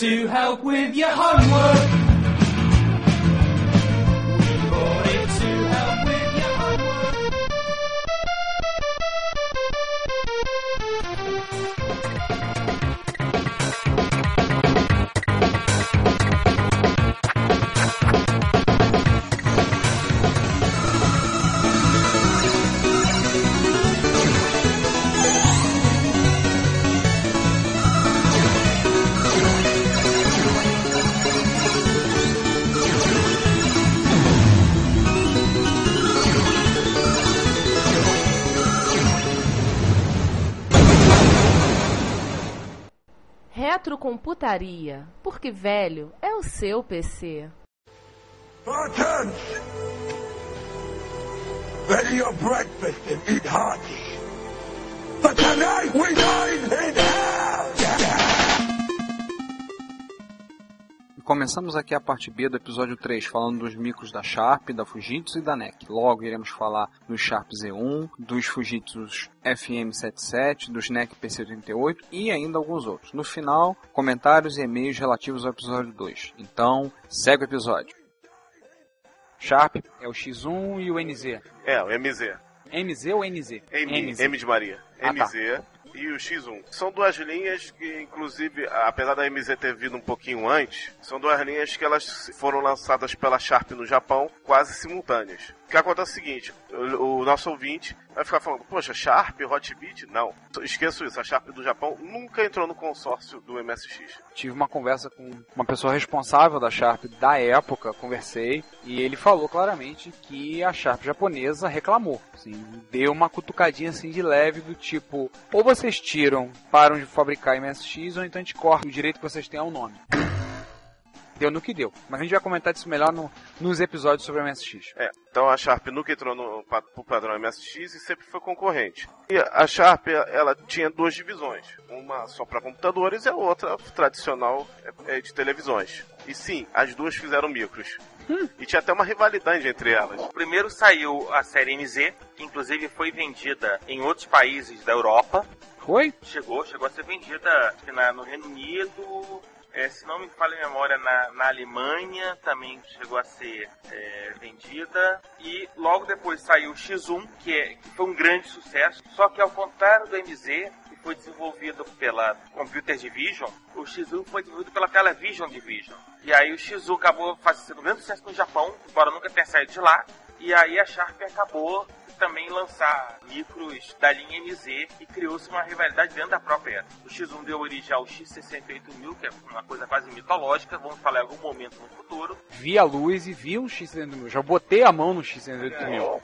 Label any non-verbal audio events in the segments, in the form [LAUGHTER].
to help with your homework. Retrocomputaria, porque velho é o seu PC. Spartans! Ready your breakfast and eat hearty. But tonight we dine in hell! Começamos aqui a parte B do episódio 3, falando dos micros da Sharp, da Fujitsu e da NEC. Logo iremos falar dos Sharp Z1, dos Fujitsu FM77, dos NEC PC88 e ainda alguns outros. No final, comentários e e-mails relativos ao episódio 2. Então, segue o episódio. Sharp é o X1 e o NZ. É, o MZ. MZ ou NZ? M, MZ. M de Maria. Ah, tá. E o X1. São duas linhas que, inclusive, apesar da MZ ter vindo um pouquinho antes, são duas linhas que elas foram lançadas pela Sharp no Japão quase simultâneas. Que acontece é o seguinte, o, o nosso ouvinte vai ficar falando, poxa, Sharp, Hotbit? Não. Esqueço isso, a Sharp do Japão nunca entrou no consórcio do MSX. tive uma conversa com uma pessoa responsável da Sharp da época, conversei, e ele falou claramente que a Sharp japonesa reclamou. Assim, deu uma cutucadinha assim de leve do tipo, ou vocês tiram, param de fabricar MSX, ou então a gente corta o direito que vocês têm ao nome. Deu no que deu. Mas a gente vai comentar disso melhor no- nos episódios sobre MSX. É, então a Sharp nunca entrou no pro padrão MSX e sempre foi concorrente. E a Sharp, ela tinha duas divisões, uma só para computadores e a outra tradicional é, é, de televisões. E sim, as duas fizeram micros. E tinha até uma rivalidade entre elas. Primeiro saiu a série MZ, que inclusive foi vendida em outros países da Europa. Foi? Chegou, chegou a ser vendida na- no Reino Unido, é, se não me falha a memória, na, na Alemanha também chegou a ser é, vendida. E logo depois saiu o X1, que, é- que foi um grande sucesso. Só que ao contrário do MZ, que foi desenvolvido pela Computer Division, o X1 foi desenvolvido pela Television Division. E aí o X1 acabou fazendo grande sucesso no Japão, embora nunca tenha saído de lá. E aí a Sharp acabou também lançar micros da linha MZ e criou-se uma rivalidade dentro da própria. O X1 deu origem ao X68000, que é uma coisa quase mitológica, vamos falar em algum momento no futuro. Vi a luz e vi um X68000. Já botei a mão no X68000.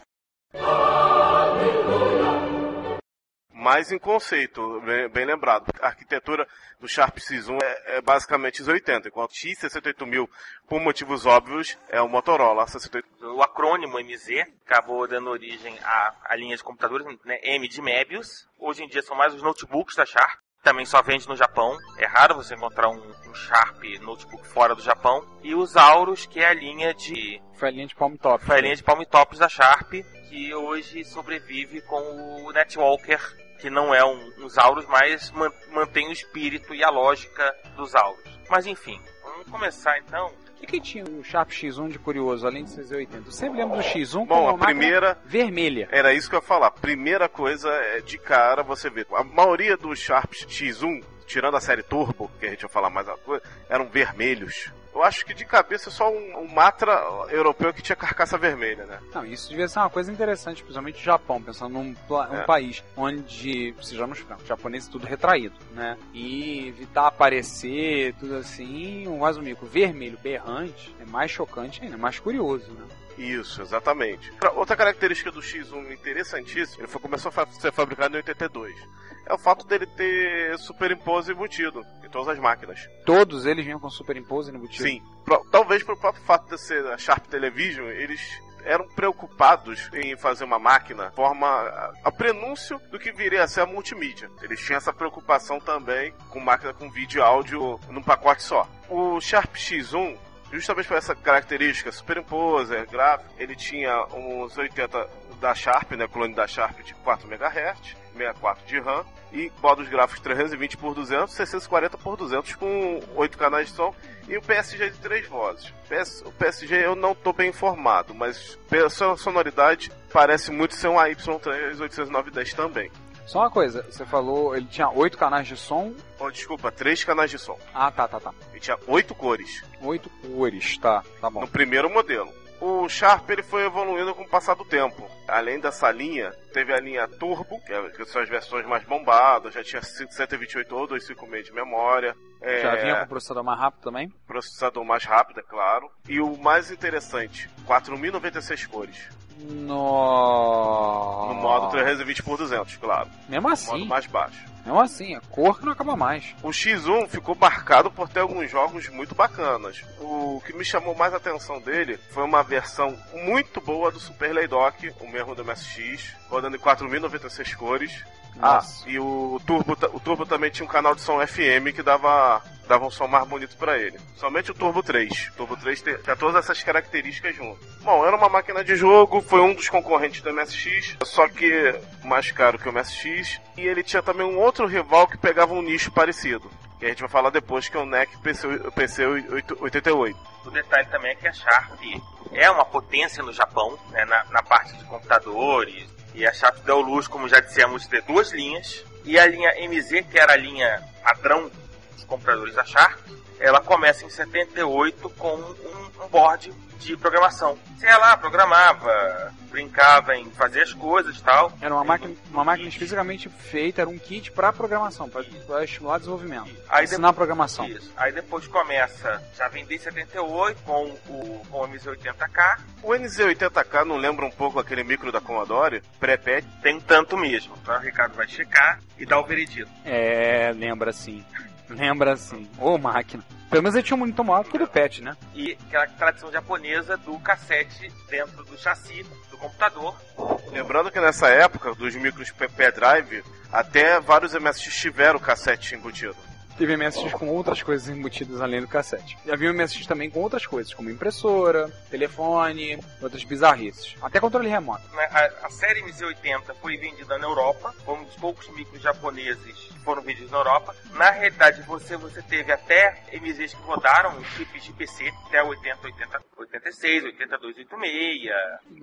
Mas em conceito, bem, bem lembrado, a arquitetura do Sharp X1 é, é basicamente X80, enquanto o X68000, por motivos óbvios, é o Motorola 68. O acrônimo MZ acabou dando origem à, à linha de computadores, né, M de Mebius. Hoje em dia são mais os notebooks da Sharp. Também só vende no Japão. É raro você encontrar um, um Sharp notebook fora do Japão. E os Auros, que é a linha de Foi a linha de palm top. Foi a linha de palm tops da Sharp, que hoje sobrevive com o Netwalker, que não é um, um Zaurus, mas man- mantém o espírito e a lógica dos Zaurus. Mas enfim, vamos começar então. O que, que tinha o Sharp X1 de curioso, além do C80? Eu sempre lembro do X1 Bom, como a uma máquina primeira- vermelha. Era isso que eu ia falar. Primeira coisa é de cara você vê. A maioria dos Sharps X1, tirando a série Turbo, que a gente vai falar mais uma coisa, eram vermelhos. Eu acho que de cabeça só um, um Matra europeu que tinha carcaça vermelha, né? Não, isso devia ser uma coisa interessante, principalmente o Japão, pensando num um É. país onde, sejamos francos, japonês é tudo retraído, né? E evitar aparecer, tudo assim, um vaso mico vermelho, berrante, é mais chocante ainda, é mais curioso, né? Isso, exatamente. Outra característica do X1 interessantíssima, ele foi, começou a ser fabricado em 82, é o fato dele ter superimpose embutido em todas as máquinas. Todos eles vinham com superimpose embutido. Sim. Pro- talvez pelo próprio fato de ser a Sharp Television, eles eram preocupados em fazer uma máquina forma a, a prenúncio do que viria a ser a multimídia. Eles tinham essa preocupação também com máquina com vídeo e áudio num pacote só. O Sharp X1 justamente por essa característica superimposer, gráfico, ele tinha uns 80 da Sharp, né, clone da Sharp de 4 MHz, 64 de RAM e modos gráficos 320 por 200, 640 por 200 com 8 canais de som e o PSG de três vozes. PS, o PSG eu não estou bem informado, mas pela sonoridade parece muito ser um AY3 80910 também. Só uma coisa, você falou, ele tinha oito canais de som. Oh, desculpa, três canais de som. Ah, tá, tá, tá. Ele tinha oito cores Oito cores, tá, tá bom. no primeiro modelo. O Sharp ele foi evoluindo com o passar do tempo. Além dessa linha, teve a linha Turbo, que, é- são as versões mais bombadas, já tinha 128 ou 256 de memória. É, Já vinha com processador mais rápido também? processador mais rápido, é claro. E o mais interessante, 4096 cores. No, No modo 320 por 200, claro. Mesmo No assim, modo mais baixo. Mesmo assim, a cor que não acaba mais. O X1 ficou marcado por ter alguns jogos muito bacanas. O que me chamou mais a atenção dele foi uma versão muito boa do Super Laydock, o mesmo do MSX, rodando em 4096 cores. Nossa. Ah, e o Turbo, o Turbo também tinha um canal de som FM que dava, dava um som mais bonito pra ele. Somente o Turbo 3. O Turbo 3 tem- tinha todas essas características junto. Bom, era uma máquina de jogo, foi um dos concorrentes do MSX, só que mais caro que o MSX. E ele tinha também um outro rival que pegava um nicho parecido. Que a gente vai falar depois, que é o NEC PC, PC 88. O detalhe também é que a Sharp é uma potência no Japão, né, na, na parte de computadores. E a Sharp deu luz, como já dissemos, de duas linhas. E a linha MZ, que era a linha padrão dos computadores da Sharp, ela começa em 78 com um, um board de programação. Você ia lá, programava, brincava em fazer as coisas e tal. Era uma máquina, uma máquina especificamente feita, era um kit para programação, para estimular desenvolvimento. Aí ensinar programação. Isso. Aí depois começa, já vem em 78 com o, com o MZ80K, O NZ80K não lembra um pouco aquele micro da Commodore? Pré-PET? tem tanto mesmo. Então o Ricardo vai checar e dar o veredito. É, lembra sim. Lembra sim. Ô máquina. Pelo menos ele tinha um monitor maior que o PET, né? E aquela tradição japonesa do cassete dentro do chassi do computador. Lembrando que nessa época, dos micros P- pendrive, até vários MSX tiveram cassete embutido. Teve MSX com outras coisas embutidas além do cassete. E havia MSX também com outras coisas, como impressora, telefone, outras bizarrices. Até controle remoto. né? A, a série MZ80 foi vendida na Europa, foi um dos poucos micros japoneses que foram vendidos na Europa. Na realidade, você, você teve até MZs que rodaram chips de PC, até 80, 80, 86, 8286.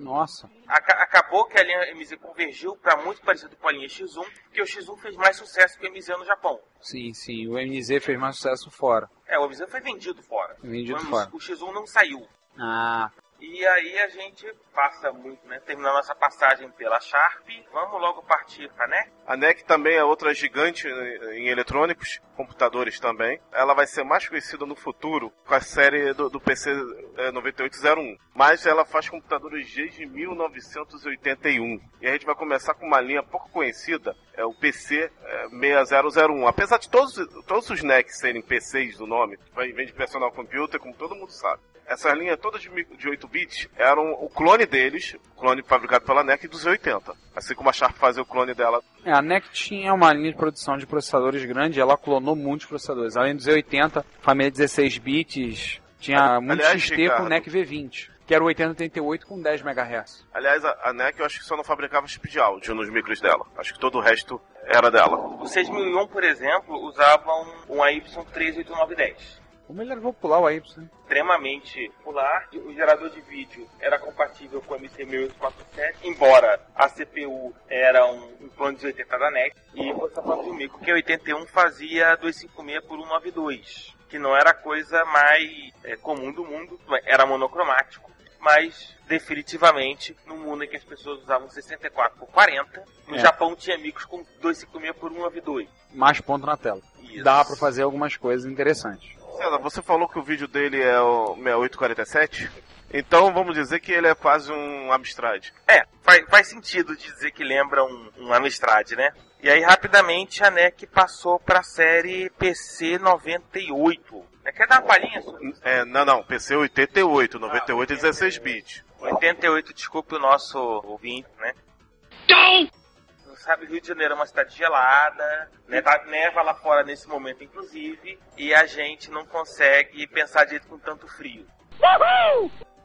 Nossa. Aca- acabou que a linha MZ convergiu para muito parecido com a linha X1, porque o X1 fez mais sucesso que o MZ no Japão. Sim, sim. O MZ fez mais sucesso fora. É, o MZ foi vendido fora. Vendido o, fora. o X1 não saiu. Ah, E aí a gente passa muito, né? Terminando nossa passagem pela Sharp, vamos logo partir pra NEC. A NEC também é outra gigante em eletrônicos, computadores também. Ela vai ser mais conhecida no futuro com a série do, do PC eh, 9801. Mas ela faz computadores desde 1981. E a gente vai começar com uma linha pouco conhecida, é o PC eh, 6001. Apesar de todos, todos os NECs serem PCs do nome, vem de personal computer, como todo mundo sabe. Essas linhas todas de, de 8 bits eram o clone deles, o clone fabricado pela NEC dos 80. Assim como a Sharp fazia o clone dela É, a NEC tinha uma linha de produção de processadores grande, ela clonou muitos processadores. Além dos 80, família 16 bits, tinha muito Aliás, XT Ricardo. com NEC V20, que era o 8088 com 10 MHz. Aliás, a, a NEC eu acho que só não fabricava chip de áudio nos micros dela. Acho que todo o resto era dela. O 6001, por exemplo, usava um, um AY38910. Como ele era popular o AY, extremamente popular. O gerador de vídeo era compatível com o MT6847, embora a CPU era um, um clone de 80 da NEC. E você tá falando do micro que 81 fazia 256 por 192, que não era a coisa mais é, comum do mundo, era monocromático. Mas, definitivamente, no mundo em que as pessoas usavam 64 por 40, no É. Japão tinha micros com 256 por 192. Mais ponto na tela. Isso. Dá pra fazer algumas coisas interessantes. César, você falou que o vídeo dele é o 6847? Então vamos dizer que ele é quase um Amstrad. É, faz, faz sentido dizer que lembra um, um Amstrad, né? E aí, rapidamente, a NEC passou para a série PC 98. Né? Quer dar uma palhinha? É, não, não, PC 88, 98 e 16 bits. 88, desculpe o nosso ouvinte, né? Não sabe, Rio de Janeiro é uma cidade gelada, né? Tá- neva lá fora nesse momento, inclusive, e a gente não consegue pensar direito com tanto frio.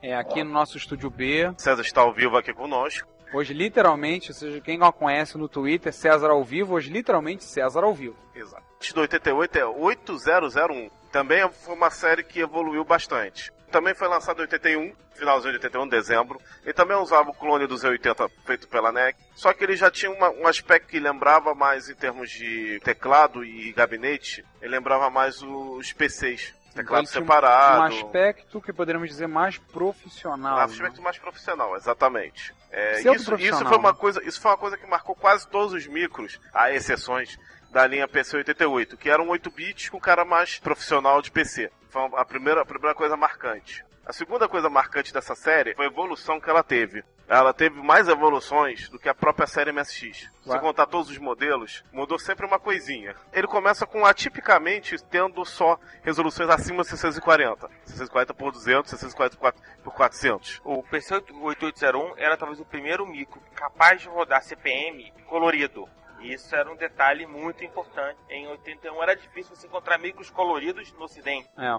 É, aqui no nosso estúdio B, César está ao vivo aqui conosco. Hoje, literalmente, ou seja, quem não conhece no Twitter, César ao vivo, hoje, literalmente, César ao vivo. Exato. Antes do 88 é 8001. Também foi uma série que evoluiu bastante. Também foi lançado em 81, finalzinho de 81, dezembro. Ele também usava o clone do Z80 feito pela NEC. Só que ele já tinha uma- um aspecto que lembrava mais em termos de teclado e gabinete. Ele lembrava mais os PCs. Teclado um- separado. Um aspecto que poderíamos dizer mais profissional. Um né? aspecto mais profissional, exatamente. É, isso, profissional, isso foi uma né? coisa, isso foi uma coisa que marcou quase todos os micros, há exceções da linha PC88, que eram 8 bits com cara mais profissional de PC. Foi a primeira, a primeira coisa marcante. A segunda coisa marcante dessa série foi a evolução que ela teve. Ela teve mais evoluções do que a própria série MSX. Se Ué? contar todos os modelos, mudou sempre uma coisinha. Ele começa com atipicamente tendo só resoluções acima de 640. 640 por 200, 640 por 400. O PC 8801 era talvez o primeiro micro capaz de rodar CPM colorido. E Isso era um detalhe muito importante. Em 81 era difícil você encontrar micros coloridos no ocidente. É.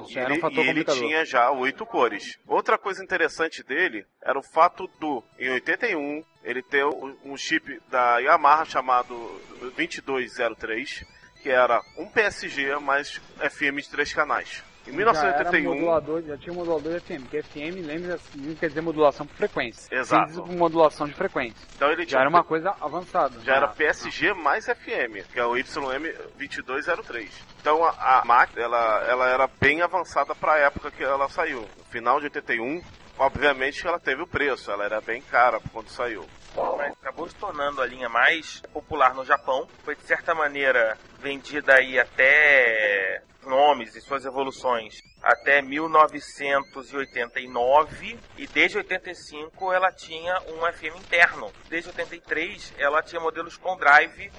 Isso E já era um ele, fator e ele tinha já oito cores. Outra coisa interessante dele era o fato do, em 81, ele ter um um chip da Yamaha chamado 2203, que era um PSG mais FM de três canais. Em Já era 1981, modulador, já tinha modulador de FM, porque FM, lembra, assim, quer dizer modulação por frequência. Exato. Por modulação de frequência. então ele Já era uma coisa avançada. já era Ah, PSG mais FM, que é o YM2203. Então a, a máquina, ela, ela era bem avançada para a época que ela saiu. No final de 81, obviamente ela teve o preço, ela era bem cara quando saiu. Mas acabou se tornando a linha mais popular no Japão. Foi de certa maneira vendida aí até nomes e suas evoluções até 1989 e desde 85 ela tinha um FM interno. Desde 83 ela tinha modelos com drive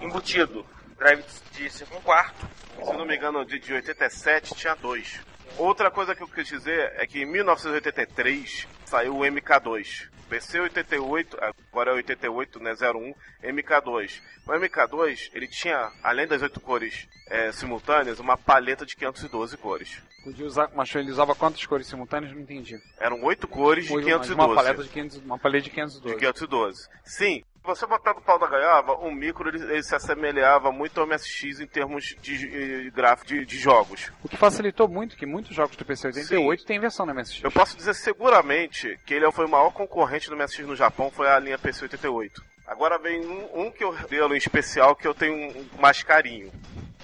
embutido, drive de 5 quarto. Se não me engano, de, de 87 tinha dois. Outra coisa que eu quis dizer é que em 1983 saiu o MK2. PC 88, agora é 88, né, 01, MK2. O MK2, ele tinha, além das oito cores é, simultâneas, uma paleta de 512 cores. Podia usar, mas ele usava quantas cores simultâneas? Não entendi. Eram oito cores de Uma- 512. Uma paleta de 500, uma paleta de 512. De 512. Sim, você botar no pau da gaiava, o micro ele, ele se assemelhava muito ao MSX em termos de, eh, gráfico de, de jogos. O que facilitou muito que muitos jogos do PC 88 têm versão no MSX. Eu posso dizer seguramente que ele foi o maior concorrente do MSX no Japão, foi a linha PC88. Agora vem um, um que eu dei em especial que eu tenho um mais carinho,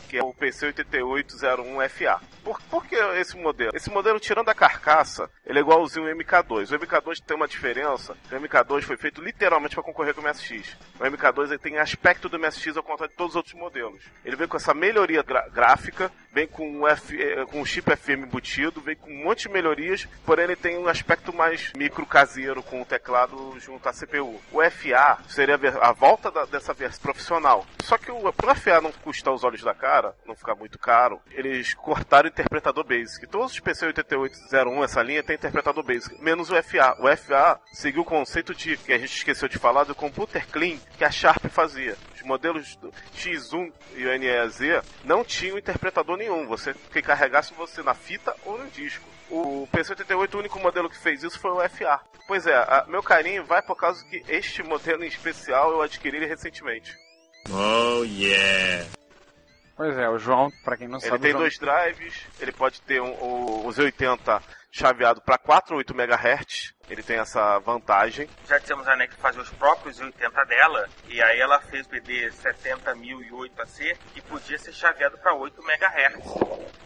que é o PC8801FA. Por, por que esse modelo? Esse modelo, tirando a carcaça, ele é igualzinho ao MK2. O MK2 tem uma diferença, o MK2 foi feito literalmente para concorrer com o MSX. O MK2 ele tem aspecto do MSX ao contrário de todos os outros modelos. Ele vem com essa melhoria gráfica, vem com um, F, eh, com um chip FM embutido, vem com um monte de melhorias, porém ele tem um aspecto mais micro caseiro com o teclado junto à CPU. O FA seria a, volta da- dessa versão profissional. Só que o, pro FA não custar os olhos da cara, não ficar muito caro, eles cortaram o interpretador Basic. Todos os PC 8801, essa linha, tem interpretador Basic, menos o FA. O FA seguiu o conceito de, que a gente esqueceu de falar, do computer clean que a Sharp fazia. Os modelos do X1 e o NEZ não tinham interpretador nenhum. Você que carregasse você na fita ou no disco. O PC88, o único modelo que fez isso foi o FA. Pois é, a- meu carinho vai por causa que este modelo em especial eu adquiri ele recentemente. Pois é, o João, pra quem não Ele sabe, tem o João- dois drives, ele pode ter um, o, o Z80 chaveado para 4 ou 8 MHz, ele tem essa vantagem. Já dissemos a NEC fazer os próprios 80 dela, e aí ela fez o BD 70008 AC e podia ser chaveado para 8 MHz.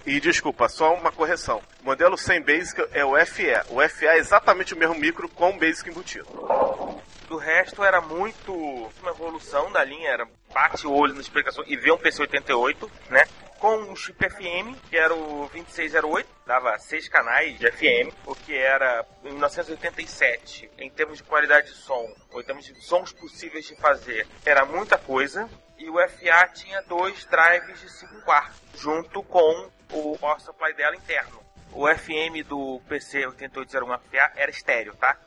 E desculpa, só uma correção. O modelo sem Basic é o FE. O FE é exatamente o mesmo micro com Basic embutido. Do resto era muito uma evolução da linha, era bate o olho na explicação e vê um PC88, né? Com um chip FM, que era o 2608, dava seis canais de FM, o que era em 1987, em termos de qualidade de som, ou em termos de sons possíveis de fazer, era muita coisa. E o FA tinha dois drives de 5 quartos, junto com o power supply dela interno. O FM do PC 8801 FA era estéreo, tá?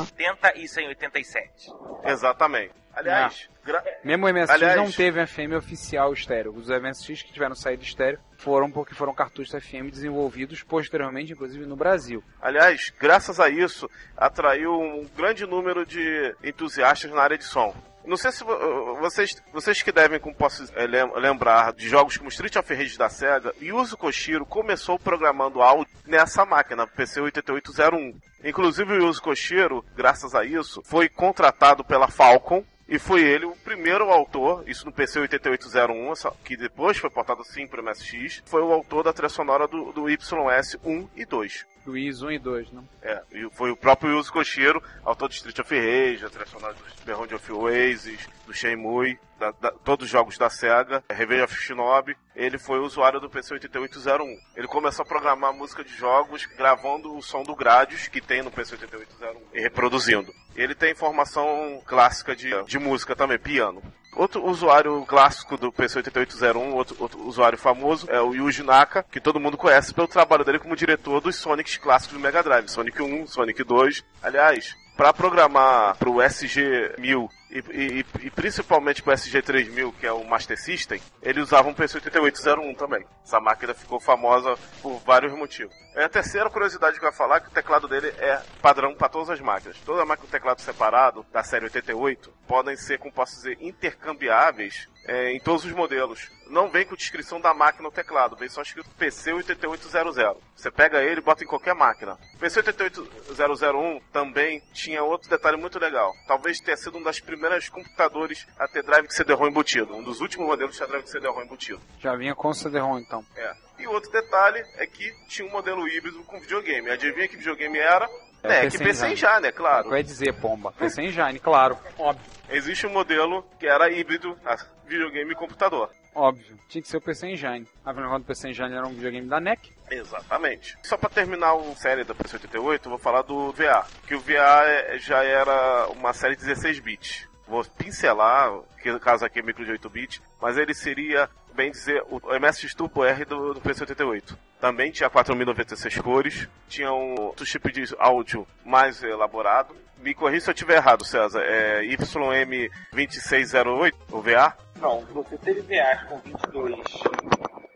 80 e 187. Exatamente. Aliás, gra- Mesmo o MSX Aliás- não teve FM oficial estéreo. Os MSX que tiveram saída estéreo foram porque foram cartuchos FM desenvolvidos posteriormente, inclusive no Brasil. aliás, graças a isso, atraiu um grande número de entusiastas na área de som. Não sei se vo- vocês, vocês que devem, como posso eh, lem- lembrar, de jogos como Street of Rage da SEGA, Yuzo Koshiro começou programando áudio nessa máquina, PC 8801. Inclusive o Yuzo Koshiro, graças a isso, foi contratado pela Falcon e foi ele o primeiro autor, isso no PC 8801, essa- que depois foi portado sim para o MSX, foi o autor da trilha sonora do, do YS 1 e 2. Luiz 1 e 2, não? É, e foi o próprio Yuzo Koshiro, autor de Street of Rage, trilha sonora do Beyond of Oasis, do Shenmue, da, da- todos os jogos da SEGA, Revenge of Shinobi. Ele foi usuário do PC 8801. Ele começou a programar música de jogos gravando o som do Gradius, que tem no PC 8801, e reproduzindo. Ele tem formação clássica de, de música também, piano. Outro usuário clássico do PC 8801, outro, outro usuário famoso, é o Yuji Naka, que todo mundo conhece pelo trabalho dele como diretor dos Sonics clássicos do Mega Drive, Sonic 1, Sonic 2. Aliás, para programar para o SG-1000 e, e- e principalmente para o SG-3000, que é o Master System, ele usava um PC 8801 também. Essa máquina ficou famosa por vários motivos. É a terceira curiosidade que eu ia falar, que o teclado dele é padrão para todas as máquinas. Toda máquina com teclado separado, da série 88, podem ser, como posso dizer, intercambiáveis é, em todos os modelos. Não vem com descrição da máquina o teclado, vem só escrito PC 8800. Você pega ele e bota em qualquer máquina. PC 88001 também tinha outro detalhe muito legal. Talvez tenha sido um das primeiras computadores a ter drive de CD-ROM embutido. Um dos últimos modelos que tinha drive de CD-ROM embutido. Já vinha com o CD-ROM, então. É. E outro detalhe é que tinha um modelo híbrido com videogame. Adivinha que videogame era? É, PC que PC Engine. né? Claro. Vai dizer, pomba. PC Engine, claro. Óbvio. Existe um modelo que era híbrido, a videogame e computador. Óbvio. Tinha que ser o PC Engine. Afinal de contas, o PC Engine era um videogame da NEC. Exatamente. Só para terminar a série da PC88, eu vou falar do VA. Que o VA é- já era uma série de 16 bits. Vou pincelar, que no caso aqui é micro de 8 bits, mas ele seria, bem dizer, o MSX Turbo R do, do PC88. Também tinha 4096 cores, tinha um outro chip de áudio mais elaborado. Me corrija se eu estiver errado, César. É YM2608, o VA? Não, você teve VAs com 22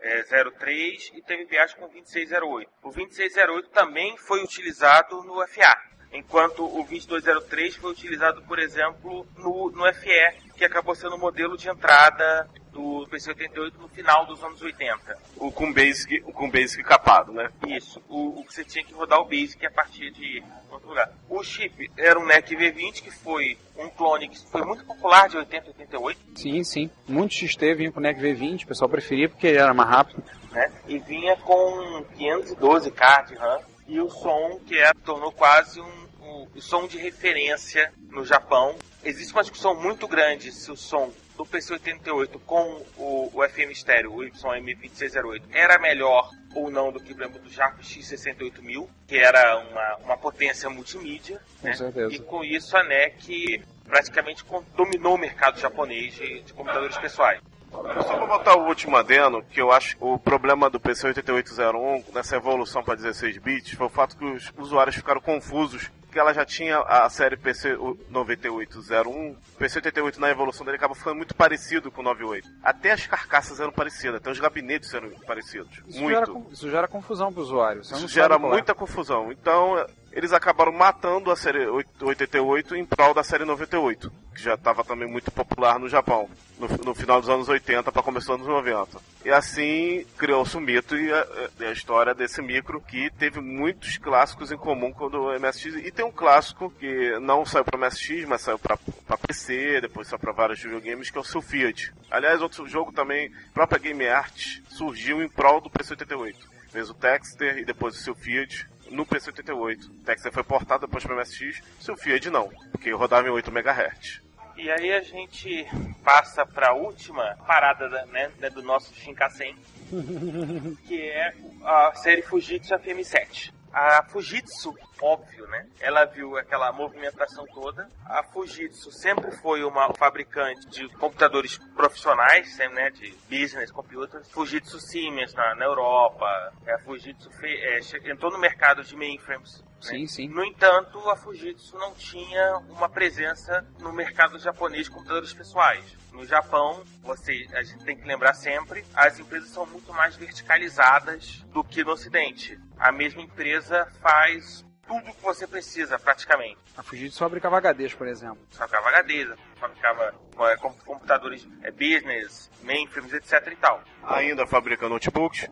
é, 03 e teve VAs com 2608. O 2608 também foi utilizado no FA, enquanto o 2203 foi utilizado, por exemplo, no, no FE, que acabou sendo o modelo de entrada do PC-88 no final dos anos 80. O com Basic, o com Basic capado, né? Isso, o, o que você tinha que rodar o Basic a partir de outro lugar. O chip era um NEC V20, que foi um clone que foi muito popular de 80 e 88, Sim, sim. Muitos XT vinham com o NEC V20, o pessoal preferia porque ele era mais rápido. né? E vinha com 512K de RAM e o som que é, tornou quase um, um- o som de referência no Japão. Existe uma discussão muito grande se o som PC-88 com o, o FM estéreo, o YM2608, era melhor ou não do que, por exemplo, do Jaco X68000, que era uma, uma potência multimídia. Com né? certeza. E com isso a NEC praticamente dominou o mercado japonês de, de computadores pessoais. Só pra botar o último adeno, que eu acho que o problema do PC 8801 nessa evolução para 16 bits foi o fato que os usuários ficaram confusos que ela já tinha a série PC 9801, PC 88 na evolução dele acaba ficando muito parecido com o 98. Até as carcaças eram parecidas, até os gabinetes eram parecidos. Isso, muito. Gera, isso gera confusão pro usuário. Você não Isso sabe gera é. muita confusão. Então, eles acabaram matando a série 88 em prol da série 98, que já estava também muito popular no Japão, no, no final dos anos 80 para começo dos anos 90. E assim criou-se o mito e a, a história desse micro que teve muitos clássicos em comum com o do MSX. E tem um clássico que não saiu para MSX, mas saiu para PC, depois saiu para vários videogames, que é o Sulfiat. Aliás, outro jogo também, própria Game Art, surgiu em prol do PC-88 fez o Texter e depois o Sulfiat no PC-88. O Texter foi portado depois para o MSX, o Sulfiat não, porque rodava em 8 MHz. E aí a gente passa para a última parada da- né, né, do nosso Shinkansen, [LAUGHS] que é a série Fujitsu FM7. A Fujitsu, óbvio, né? Ela viu aquela movimentação toda. A Fujitsu sempre foi uma fabricante de computadores profissionais, sempre, né? De business computers. Fujitsu Siemens na, na Europa. A Fujitsu fe- é, entrou no mercado de mainframes Sim, sim. No entanto, a Fujitsu não tinha uma presença no mercado japonês de computadores pessoais. No Japão, você, a gente tem que lembrar sempre, as empresas são muito mais verticalizadas do que no Ocidente. A mesma empresa faz tudo que você precisa, praticamente. A Fujitsu fabricava HDs, por exemplo. Fabricava HDs, fabricava é, com- computadores é, business, mainframes, etc e tal. Ainda fabrica notebooks.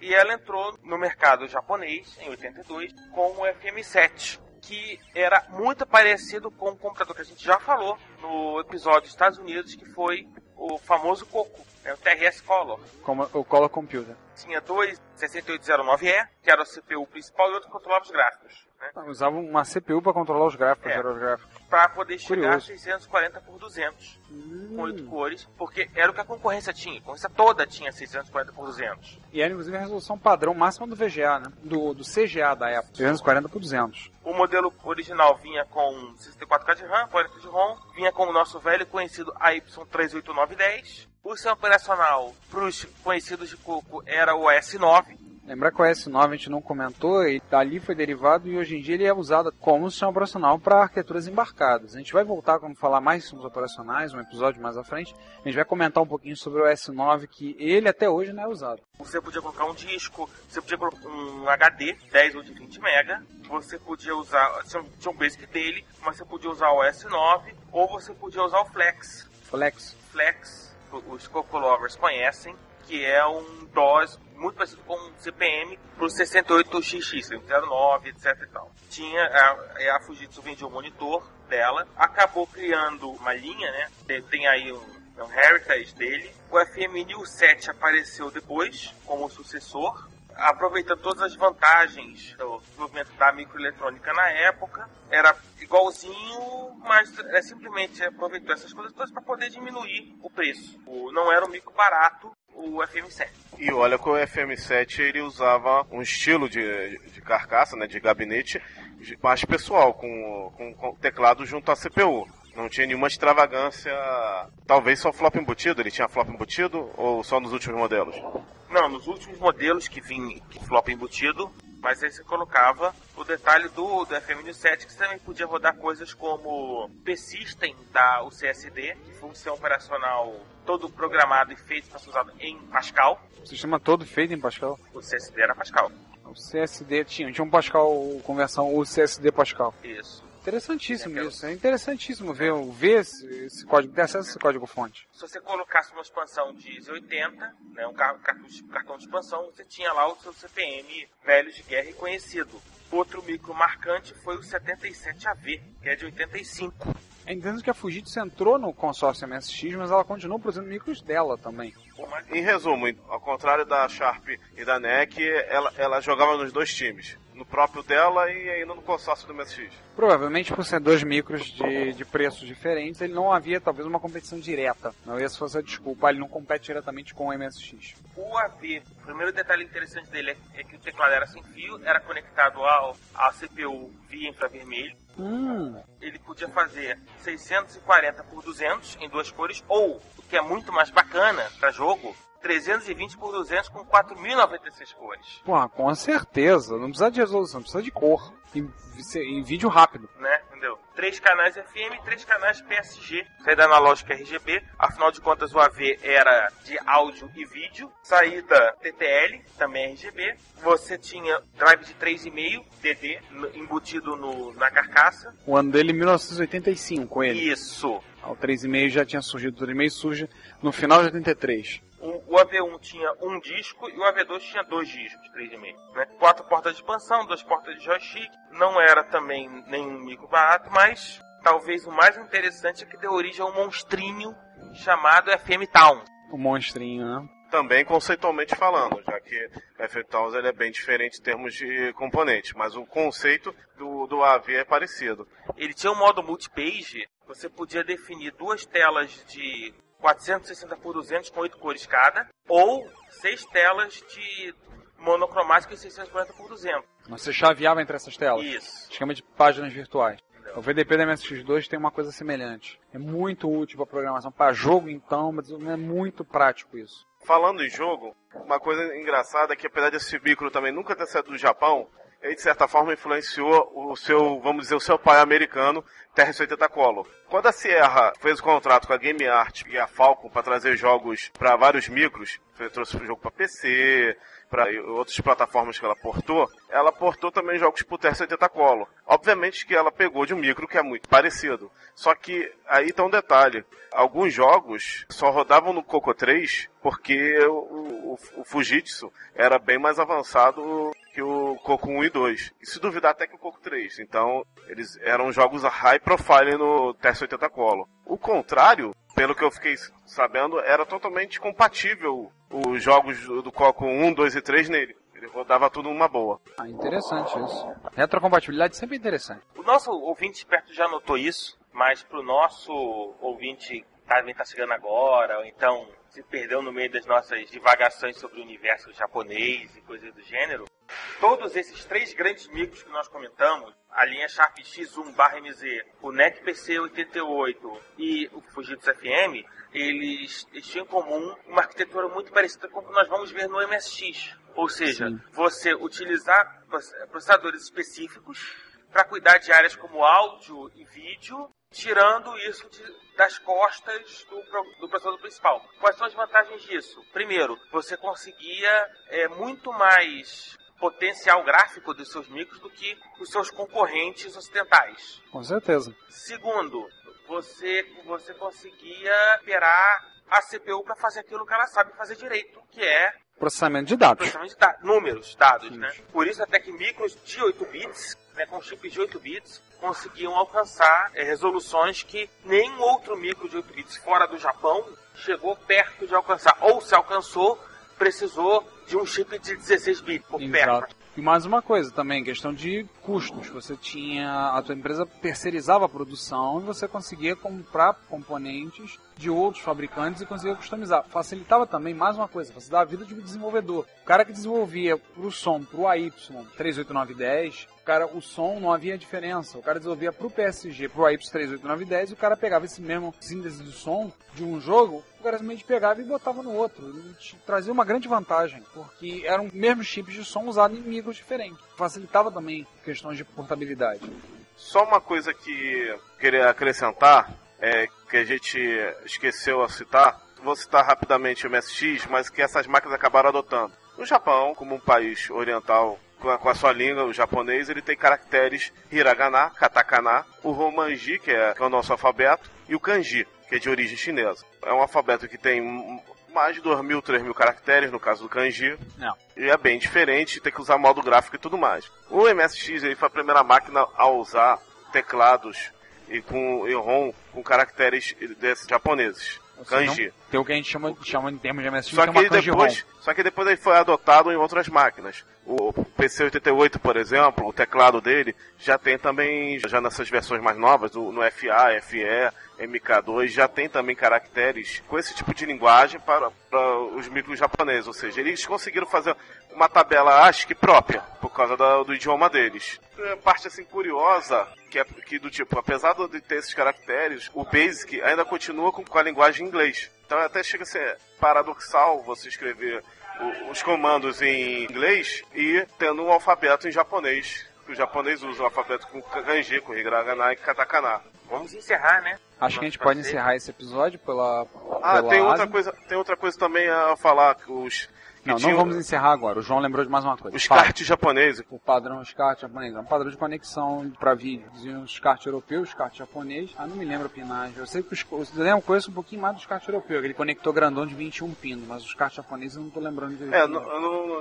E ela entrou no mercado japonês em 82 com o FM7, que era muito parecido com o computador que a gente já falou no episódio dos Estados Unidos, que foi o famoso Coco, né, o TRS Color. Como o Color Computer. Tinha dois 6809E, que era o CPU principal, e outro que controlava os gráficos. Né, Usava uma CPU para controlar os gráficos, É. os gráficos. para poder chegar Curioso. a 640 por 200, com 8 cores, porque era o que a concorrência tinha. A concorrência toda tinha 640 por 200. E era inclusive a resolução padrão máxima do VGA, né? Do, do CGA da época. 340 por 200. O modelo original vinha com 64K de RAM, 40 de ROM, vinha com o nosso velho conhecido AY38910. O sistema operacional para os conhecidos de Coco era o S9. Lembrar que o S9 a gente não comentou e dali foi derivado e hoje em dia ele é usado como sistema operacional para arquiteturas embarcadas. A gente vai voltar quando falar mais sistemas operacionais, um episódio mais à frente. A gente vai comentar um pouquinho sobre o S9 que ele até hoje não é usado. Você podia colocar um disco, você podia colocar um HD 10 ou de 20 MB, você podia usar, tinha um- basic dele, mas você podia usar o S9 ou você podia usar o Flex. Flex. Flex, os Coco Lovers conhecem, que é um DOS muito parecido com um CPM pro 68XX, 09, etc e tal. Tinha, a, a Fujitsu vendia um monitor dela, acabou criando uma linha, né? Tem, aí um, um heritage dele. O FM New 7 apareceu depois como sucessor, aproveitando todas as vantagens do desenvolvimento da microeletrônica na época, era igualzinho, mas é, simplesmente aproveitou essas coisas todas para poder diminuir o preço. O- não era um micro barato o FM7. E olha que o FM7 ele usava um estilo de, de carcaça, né, de gabinete mais pessoal, com, com, com teclado junto à CPU. Não tinha nenhuma extravagância, talvez só flop embutido. Ele tinha flop embutido ou só nos últimos modelos? Não, nos últimos modelos que vinha que flop embutido, mas aí você colocava o detalhe do, do FM7 que você também podia rodar coisas como P-System da o CSD, que sistema operacional todo programado e feito para ser usado em Pascal. O sistema todo feito em Pascal. O CSD era Pascal. O CSD tinha, tinha um Pascal conversão, o CSD Pascal. Isso. Interessantíssimo É, isso. É interessantíssimo ver, ver esse, esse código, ter acesso a esse código fonte. Se você colocasse uma expansão de Z80, né, um cartão de expansão, você tinha lá o seu CPM velho de guerra e conhecido. Outro micro marcante foi o 77AV, que é de 85. É entendo que a Fujitsu entrou no consórcio MSX, mas ela continuou produzindo micros dela também. Em resumo, ao contrário da Sharp e da NEC, ela, ela jogava nos dois times. No próprio dela e ainda no consórcio do MSX. Provavelmente por ser dois micros de, de preços diferentes, ele não havia talvez uma competição direta. Não essa fosse a desculpa, ele não compete diretamente com o MSX. O AV, o primeiro detalhe interessante dele é, é que o teclado era sem fio, era conectado ao, à CPU via infravermelho. Hum, Ele podia fazer 640 por 200 em duas cores, ou, o que é muito mais bacana para jogo, 320 por 200 com 4.096 cores. porra, com certeza. Não precisa de resolução, precisa de cor. Em, em vídeo rápido. né? Entendeu? Três canais FM, três canais PSG. Saída analógica RGB. Afinal de contas, o AV era de áudio e vídeo. Saída TTL, também RGB. Você tinha drive de 3,5 DD embutido no, na carcaça. O ano dele, 1985, ele. Isso. O 3,5 já tinha surgido, o 3,5 surge no final de 83. O, o AV1 tinha um disco e o AV2 tinha dois discos, 3,5. Né? Quatro portas de expansão, duas portas de joystick. Não era também nenhum micro barato, mas talvez o mais interessante é que deu origem a um monstrinho chamado FM Town. O monstrinho, né? Também conceitualmente falando, já que o F-Towns ele é bem diferente em termos de componentes, mas o conceito do, do AV é parecido. Ele tinha um modo multipage, você podia definir duas telas de 460 por 200 com 8 cores cada, ou seis telas de monocromática e 640 por 200. Você chaveava entre essas telas. Isso. Esquema de páginas virtuais. O VDP da MSX2 tem uma coisa semelhante. É muito útil para programação. Para jogo, então, mas é muito prático isso. Falando em jogo, uma coisa engraçada é que apesar desse micro também nunca ter saído do Japão, ele de certa forma influenciou o seu, vamos dizer, o seu pai americano, TR-80 Color. Quando a Sierra fez o contrato com a Game Art e a Falcon para trazer jogos para vários micros, trouxe o jogo para PC, para outras plataformas que ela portou, ela portou também jogos pro TR-80 Color. Obviamente que ela pegou de um micro que é muito parecido. Só que aí tá um detalhe. Alguns jogos só rodavam no Coco 3 porque o, o, o Fujitsu era bem mais avançado que o Coco 1 e 2. E se duvidar até que o Coco 3. Então, eles eram jogos high profile no TS-80 Color. O contrário, pelo que eu fiquei sabendo, era totalmente compatível os jogos do Coco 1, 2 e 3 nele. Ele rodava tudo numa boa. Ah, interessante isso. Retrocompatibilidade sempre é interessante. O nosso ouvinte esperto já notou isso, mas pro nosso ouvinte que também tá chegando agora, ou então se perdeu no meio das nossas divagações sobre o universo japonês e coisas do gênero, todos esses três grandes micros que nós comentamos, a linha Sharp X1/MZ, o NEC PC88 e o Fujitsu FM, eles, eles tinham em comum uma arquitetura muito parecida com o que nós vamos ver no MSX. Ou seja, Sim. você utilizar proce- processadores específicos para cuidar de áreas como áudio e vídeo, tirando isso de- das costas do, do processador principal. Quais são as vantagens disso? Primeiro, você conseguia é, muito mais potencial gráfico dos seus micros do que os seus concorrentes ocidentais. Com certeza. Segundo, você, você conseguia esperar a CPU para fazer aquilo que ela sabe fazer direito, que é Processamento de dados. processamento de da- números, dados, né? Por isso até que micros de 8 bits, né, com chips de 8 bits, conseguiam alcançar é, resoluções que nenhum outro micro de 8 bits fora do Japão chegou perto de alcançar. Ou se alcançou, precisou de um chip de 16 bits por perto. Exato. E mais uma coisa também, questão de custos. Você tinha. A tua empresa terceirizava a produção e você conseguia comprar componentes de outros fabricantes e conseguia customizar. Facilitava também, mais uma coisa, facilitava a vida de um desenvolvedor. O cara que desenvolvia pro som, pro AY 38910, o cara, o som não havia diferença. O cara desenvolvia pro PSG, pro AY 38910 e o cara pegava esse mesmo síntese de som de um jogo, o cara simplesmente pegava e botava no outro. Trazia uma grande vantagem, porque eram mesmos chips de som usados em micros diferentes. Facilitava também questões de portabilidade. Só uma coisa que queria acrescentar, é, que a gente esqueceu a citar, vou citar rapidamente o MSX, mas que essas máquinas acabaram adotando. No Japão, como um país oriental com a, com a sua língua, o japonês, ele tem caracteres hiragana, katakana, o romanji, que é, que é o nosso alfabeto, e o kanji, que é de origem chinesa. É um alfabeto que tem mais de 2 mil, 3 mil caracteres, no caso do kanji. Não. E é bem diferente, tem que usar modo gráfico e tudo mais. O MSX ele foi a primeira máquina a usar teclados e com e ROM com caracteres desses japoneses. Kanji. Tem o que a gente chama, chama em termos de MSX, Só que é depois, ROM. só que depois ele foi adotado em outras máquinas. O PC-88, por exemplo, o teclado dele já tem também, já nessas versões mais novas, no FA, FE, MK2, já tem também caracteres com esse tipo de linguagem para, para os micros japoneses. Ou seja, eles conseguiram fazer uma tabela ASCII própria, por causa da- do idioma deles. Parte assim curiosa, que é que do tipo, apesar de ter esses caracteres, o Basic ainda continua com, com a linguagem em inglês. Então até chega a ser paradoxal você escrever o- os comandos em inglês e tendo um alfabeto em japonês. O japonês usa o alfabeto com kanji, com hiragana e katakana. Vamos encerrar, né? Acho que a gente pode encerrar esse episódio pela. Ah, pela tem outra coisa, tem outra coisa também a falar que os Não, não vamos encerrar agora. O João lembrou de mais uma coisa. os kart japoneses. O padrão SCART japonês. É um padrão de conexão para vídeo. Diziam os SCART europeu, os SCART japonês. Ah, não me lembro a pinagem. Eu sei que os, eu conheço um pouquinho mais do SCART europeu. Aquele conector grandão de 21 pinos. Mas os SCART japoneses eu não tô lembrando de É,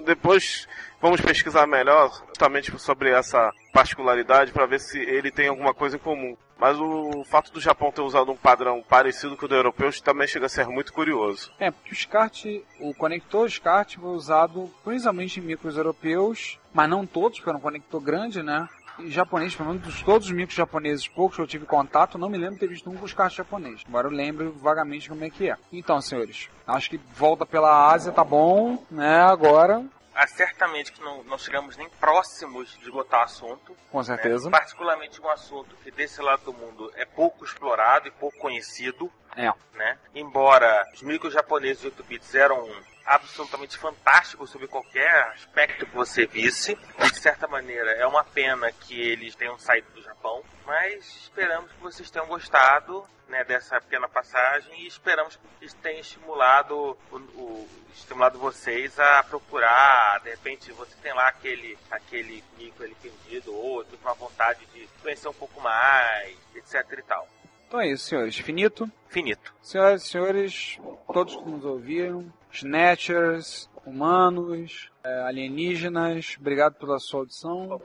depois vamos pesquisar melhor justamente sobre essa particularidade para ver se ele tem alguma coisa em comum. Mas o fato do Japão ter usado um padrão parecido com o do europeu também chega a ser muito curioso. É, porque o SCART, o conector SCART foi usado principalmente em micros europeus, mas não todos, porque era um conector grande, né? E japonês, pelo menos dos todos os micros japoneses, poucos que eu tive contato, não me lembro de ter visto um com SCART japonês. Embora eu lembre vagamente como é que é. Então, senhores, acho que volta pela Ásia, tá bom, né? Agora, Ah, certamente que não, não chegamos nem próximos de esgotar assunto. com né? certeza. Particularmente um assunto que desse lado do mundo é pouco explorado e pouco conhecido. É. Né? Embora os micros japoneses de 8 bits eram absolutamente fantástico sobre qualquer aspecto que você visse. E, de certa maneira, é uma pena que eles tenham saído do Japão, mas esperamos que vocês tenham gostado né, dessa pequena passagem e esperamos que isso tenha estimulado, o, o- estimulado vocês a procurar, de repente você tem lá aquele, aquele mico ali perdido, ou outro com a vontade de conhecer um pouco mais, etc e tal. Então é isso, senhores. Finito. Finito. Senhoras e senhores, todos que nos ouviram, Snatchers, humanos, é, alienígenas, obrigado pela sua audição.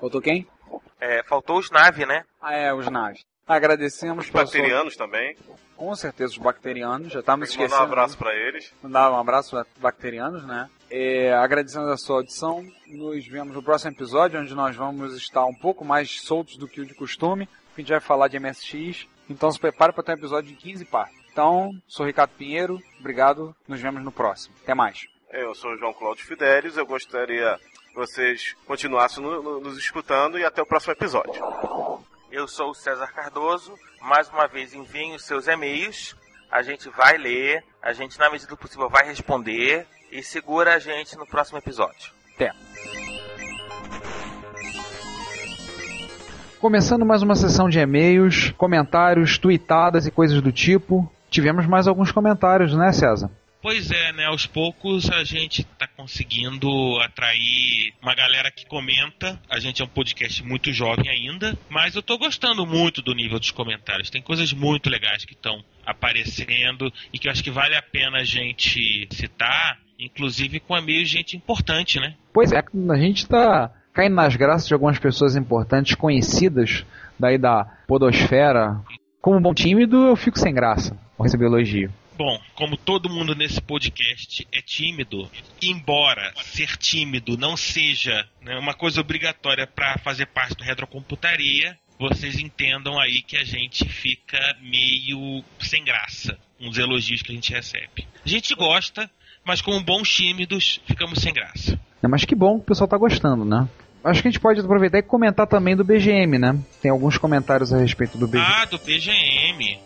Faltou quem? É, faltou os nave, né? Ah, é, os naves. Agradecemos Os pela sua- bacterianos também. Com certeza, os bacterianos. Já estávamos esquecendo. mandar um abraço pra eles. Mandar um abraço a bacterianos, né? É, agradecemos a sua audição. Nos vemos no próximo episódio, onde nós vamos estar um pouco mais soltos do que o de costume. A gente vai falar de MSX. Então se prepare para ter um episódio de 15 partes. Então, sou Ricardo Pinheiro. Obrigado. Nos vemos no próximo. Até mais. Eu sou o João Cláudio Fidelis. Eu gostaria que vocês continuassem no- no- nos escutando e até o próximo episódio. Eu sou o César Cardoso. Mais uma vez, enviem os seus e-mails. A gente vai ler, a gente, na medida do possível, vai responder. E segura a gente no próximo episódio. Até. Começando mais uma sessão de e-mails, comentários, tweetadas e coisas do tipo. Tivemos mais alguns comentários, né, César? Pois é, né? Aos poucos a gente tá conseguindo atrair uma galera que comenta. A gente é um podcast muito jovem ainda, mas eu tô gostando muito do nível dos comentários. Tem coisas muito legais que estão aparecendo e que eu acho que vale a pena a gente citar, inclusive com e-mail de gente importante, né? Pois é, a gente tá caindo nas graças de algumas pessoas importantes, conhecidas daí da podosfera. Como bom tímido, eu fico sem graça ao receber elogio. Bom, como todo mundo nesse podcast é tímido, embora ser tímido não seja né, uma coisa obrigatória para fazer parte do retrocomputaria, vocês entendam aí que a gente fica meio sem graça os elogios que a gente recebe. A gente gosta, mas como bons tímidos, ficamos sem graça. É, Mas que bom que o pessoal tá gostando, né? Acho que a gente pode aproveitar e comentar também do BGM, né? Tem alguns comentários a respeito do BGM. Ah, do BGM.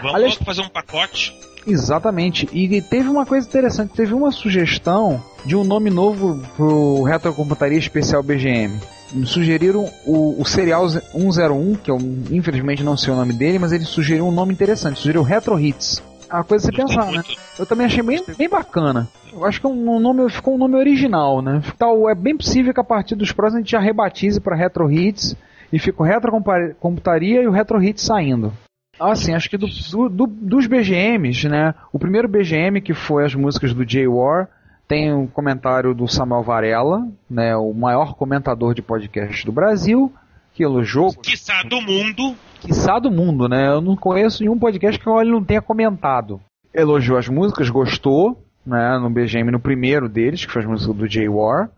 Vamos Aliás- fazer um pacote. Exatamente. E teve uma coisa interessante, teve uma sugestão de um nome novo pro Retrocomputaria Especial BGM. Me Sugeriram o, o Serial 101, que eu infelizmente não sei o nome dele, mas ele sugeriu um nome interessante, sugeriu Retro Hits. A coisa é você pensar, né? Eu também achei bem, bem bacana. Eu acho que é um nome, ficou um nome original, né? Então, é bem possível que a partir dos próximos a gente já rebatize para Retro Hits e fica o Retrocomputaria e o Retro Hits saindo. Ah, sim, acho que do, do- do- dos BGMs, né? O primeiro BGM, que foi as músicas do J-War, tem um comentário do Samuel Varela, né? O maior comentador de podcast do Brasil, que elogiou, Quiçá do mundo. quiçá do mundo, né? Eu não conheço nenhum podcast que ele não tenha comentado. Elogiou as músicas, gostou, né? No BGM, no primeiro deles, que foi as músicas do J-War.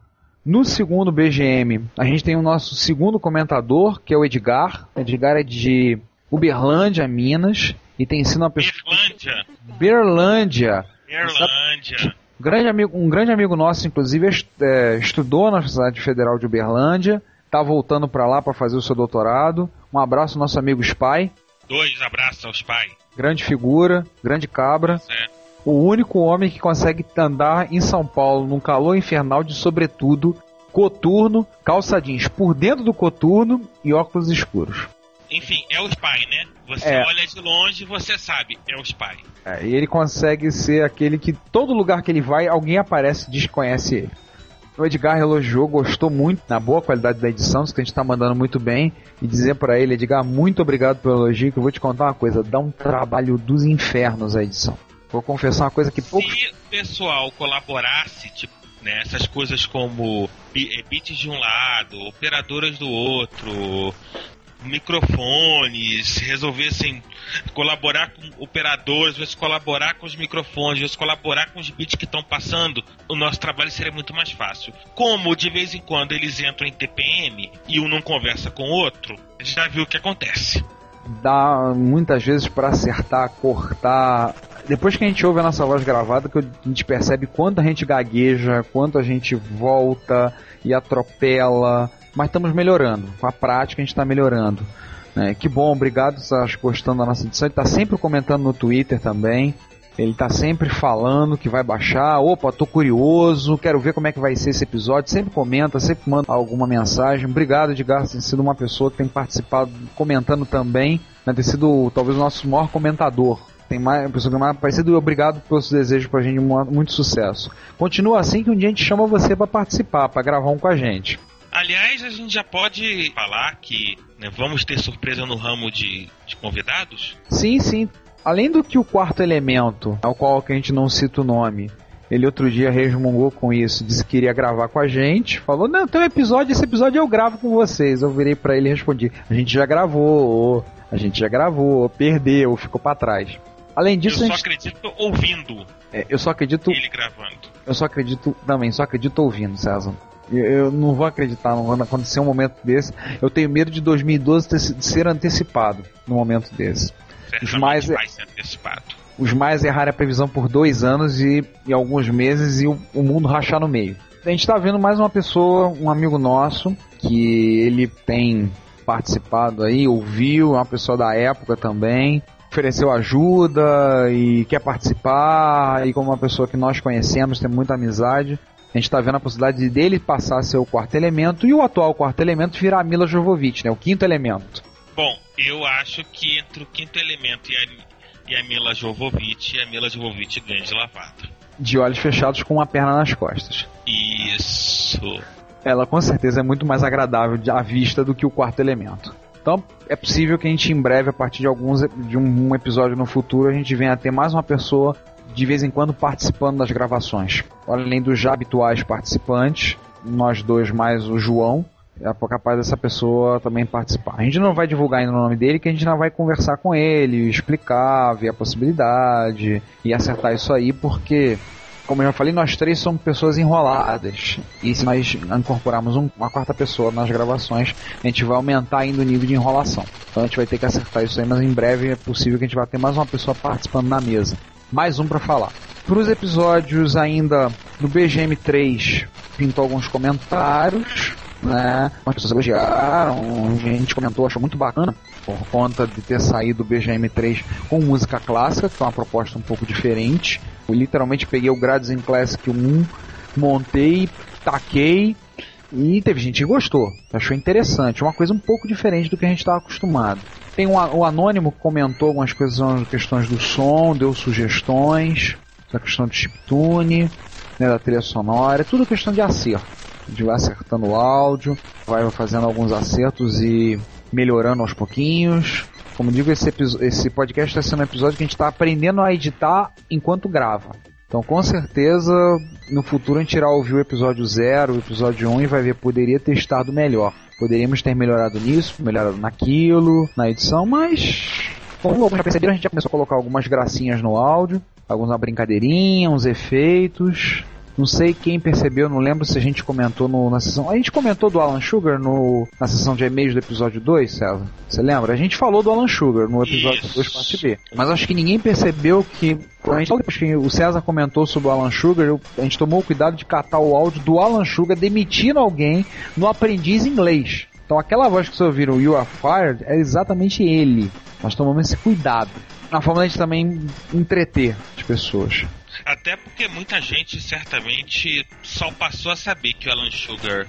No segundo BGM, a gente tem o nosso segundo comentador, que é o Edgar. O Edgar é de Uberlândia, Minas, e tem sido uma pessoa. Irlândia. Berlândia. Irlândia. Grande amigo, um grande amigo nosso, inclusive, é, estudou na Universidade Federal de Uberlândia, está voltando para lá para fazer o seu doutorado. Um abraço ao nosso amigo Spy, Dois abraços aos pais. grande figura, grande cabra. É. O único homem que consegue andar em São Paulo num calor infernal de sobretudo, coturno, calça jeans por dentro do coturno e óculos escuros. É o Spy, né? Você É. olha de longe e você sabe, é o Spy. É, e ele consegue ser aquele que todo lugar que ele vai, alguém aparece e diz que conhece ele. O Edgar elogiou, gostou muito na boa qualidade da edição, isso que a gente tá mandando muito bem. E dizer pra ele, Edgar, muito obrigado pelo elogio, que eu vou te contar uma coisa, dá um trabalho dos infernos a edição. Vou confessar uma coisa que poucos. Se o pessoal colaborasse, tipo, né, essas coisas como eh, bits de um lado, operadoras do outro, microfones, resolvessem colaborar com operadores, vezes colaborar com os microfones, vezes colaborar com os bits que estão passando, o nosso trabalho seria muito mais fácil. Como de vez em quando eles entram em TPM e um não conversa com o outro, a gente já viu o que acontece. dá muitas vezes pra acertar, cortar. Depois que a gente ouve a nossa voz gravada, que a gente percebe quanto a gente gagueja, quanto a gente volta e atropela. Mas estamos melhorando. Com a prática a gente está melhorando. né? que bom, obrigado, estás gostando da nossa edição. Ele está sempre comentando no Twitter também. Ele tá sempre falando que vai baixar. Opa, tô curioso, quero ver como é que vai ser esse episódio. Sempre comenta, sempre manda alguma mensagem. Obrigado, Edgar, ter sido uma pessoa que tem participado, comentando também. Né, ter sido talvez o nosso maior comentador. Tem mais, pessoa que mais parecido obrigado pelos desejos pra gente, mu- muito sucesso. Continua assim que um dia a gente chama você pra participar, pra gravar um com a gente. Aliás, a gente já pode falar que né, vamos ter surpresa no ramo de, de convidados? Sim, sim. Além do que o quarto elemento, ao qual a gente não cita o nome, ele outro dia resmungou com isso, disse que iria gravar com a gente, falou, não, tem um episódio, esse episódio eu gravo com vocês. Eu virei pra ele e respondi, a gente já gravou, a gente já gravou, perdeu, ficou pra trás. Além Eu disso, só a gente, acredito ouvindo é, eu só acredito, ele gravando. eu só acredito, também, só acredito ouvindo, César. Eu, não vou acreditar, não vai acontecer um momento desse. Eu tenho medo de 2012 ter, de ser antecipado num momento desse. Certamente mais- vai ser antecipado. os mais errarem a previsão por dois anos e, e alguns meses e o, o mundo rachar no meio. A gente está vendo mais uma pessoa, um amigo nosso, que ele tem participado aí, ouviu, é uma pessoa da época também, ofereceu ajuda e quer participar, e como uma pessoa que nós conhecemos, tem muita amizade, a gente está vendo a possibilidade dele passar a ser o quarto elemento e o atual quarto elemento virar a Mila Jovovich, né, o quinto elemento. Bom, eu acho que entre o quinto elemento e a, e a Mila Jovovich, a Mila Jovovich ganha de lavada. De olhos fechados com uma perna nas costas. Isso. ela com certeza é muito mais agradável à vista do que o quarto elemento. Então é possível que a gente em breve, a partir de alguns de um, um episódio no futuro, a gente venha a ter mais uma pessoa de vez em quando participando das gravações. Além dos já habituais participantes, nós dois mais o João, é capaz dessa pessoa também participar. A gente não vai divulgar ainda o nome dele, que a gente não vai conversar com ele, explicar, ver a possibilidade e acertar isso aí, porque como eu já falei, nós três somos pessoas enroladas. E se nós incorporarmos um- uma quarta pessoa nas gravações, a gente vai aumentar ainda o nível de enrolação. Então a gente vai ter que acertar isso aí, mas em breve é possível que a gente vai ter mais uma pessoa participando na mesa. Mais um para falar. Para os episódios ainda do BGM3, pintou alguns comentários. Né? As pessoas elogiaram, a gente comentou, achou muito bacana por conta de ter saído o BGM3 com música clássica, que é uma proposta um pouco diferente. Eu literalmente peguei o Grades in Classic 1, montei, taquei e teve gente que gostou, achou interessante, uma coisa um pouco diferente do que a gente estava acostumado. Tem um, o Anônimo comentou algumas coisas, questões do som, deu sugestões, da questão de chiptune, né, da trilha sonora, é tudo questão de acerto. A gente vai acertando o áudio, vai fazendo alguns acertos e melhorando aos pouquinhos. Como digo, esse, esse podcast está sendo um episódio que a gente está aprendendo a editar enquanto grava. Então, com certeza, no futuro a gente irá ouvir o episódio 0, o episódio 1 um, e vai ver, poderia ter estado melhor. Poderíamos ter melhorado nisso, melhorado naquilo, na edição, mas como alguns já perceberam, a gente já começou a colocar algumas gracinhas no áudio, alguma brincadeirinha, uns efeitos. Não sei quem percebeu, não lembro se a gente comentou no- na sessão. A gente comentou do Alan Sugar no, na sessão de e-mails do episódio 2, César? Você lembra? A gente falou do Alan Sugar no episódio Isso. 2 parte B. Mas acho que ninguém percebeu que. A gente, depois que o César comentou sobre o Alan Sugar, eu- a gente tomou o cuidado de catar o áudio do Alan Sugar demitindo alguém no aprendiz inglês. Então aquela voz que vocês ouviram, You Are Fired, é exatamente ele. Nós tomamos esse cuidado. Uma forma de a gente também entreter as pessoas. Até porque muita gente certamente só passou a saber que o Alan Sugar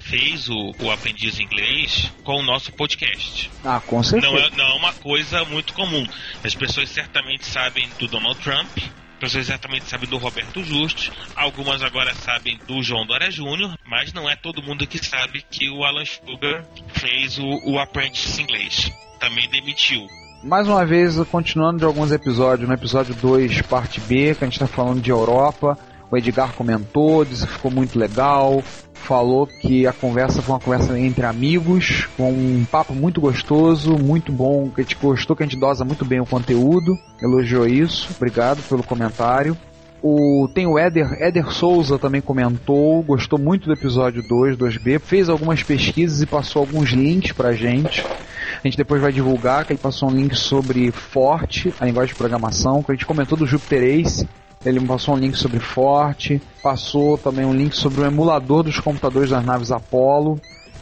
fez o, o aprendiz inglês com o nosso podcast. Ah, com certeza. Não é, não é uma coisa muito comum. As pessoas certamente sabem do Donald Trump, as pessoas certamente sabem do Roberto Justus, algumas agora sabem do João Dória Júnior, mas não é todo mundo que sabe que o Alan Sugar fez o, o aprendiz inglês. Também demitiu. Mais uma vez, continuando de alguns episódios, no episódio 2, parte B, que a gente está falando de Europa, o Edgar comentou, disse que ficou muito legal, falou que a conversa foi uma conversa entre amigos, com um papo muito gostoso, muito bom, que a gente gostou, que a gente dosa muito bem o conteúdo, elogiou isso, obrigado pelo comentário. O, tem o Éder, Éder Souza também comentou, gostou muito do episódio 2, 2B, fez algumas pesquisas e passou alguns links pra gente. A gente depois vai divulgar que ele passou um link sobre Forte, a linguagem de programação, que a gente comentou do Jupyter Ace. Ele passou um link sobre Forte, passou também um link sobre o emulador dos computadores das naves Apollo,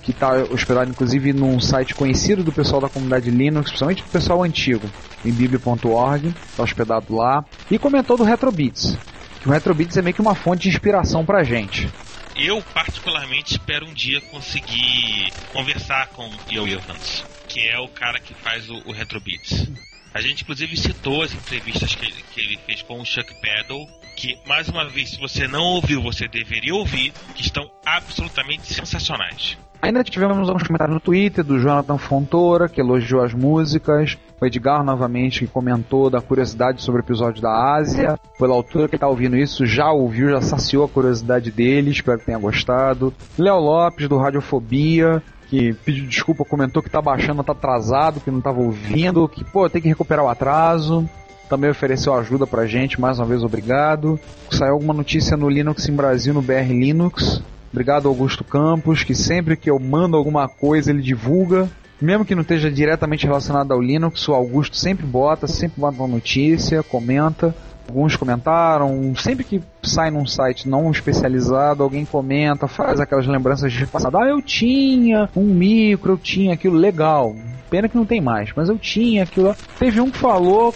que está hospedado inclusive num site conhecido do pessoal da comunidade Linux, principalmente do pessoal antigo, em biblio.org, está hospedado lá, e comentou do Retrobits, que o Retrobits é meio que uma fonte de inspiração pra gente. Eu, particularmente, espero um dia conseguir conversar com Yo Evans, que é o cara que faz o, o Retrobits. A gente, inclusive, citou as entrevistas que, ele- que ele fez com o Chuck Peddle, que, mais uma vez, se você não ouviu, você deveria ouvir, que estão absolutamente sensacionais. Ainda tivemos alguns comentários no Twitter do Jonathan Fontoura, que elogiou as músicas. O Edgar, novamente, que comentou da curiosidade sobre o episódio da Ásia. Pela altura que ele tá ouvindo isso, já ouviu, já saciou a curiosidade dele. Espero que tenha gostado. Léo Lopes, do Radiofobia, que pediu desculpa, comentou que tá baixando, tá atrasado, que não tava ouvindo, que, pô, tem que recuperar o atraso. Também ofereceu ajuda pra gente, mais uma vez obrigado. Saiu alguma notícia no Linux em Brasil, no BR Linux. Obrigado, Augusto Campos, que sempre que eu mando alguma coisa ele divulga. Mesmo que não esteja diretamente relacionado ao Linux, o Augusto sempre bota, sempre bota uma notícia, comenta. Alguns comentaram, sempre que sai num site não especializado, alguém comenta, faz aquelas lembranças de passado. Ah, eu tinha um micro, eu tinha aquilo legal. Pena que não tem mais, mas eu tinha aquilo. Teve um que falou,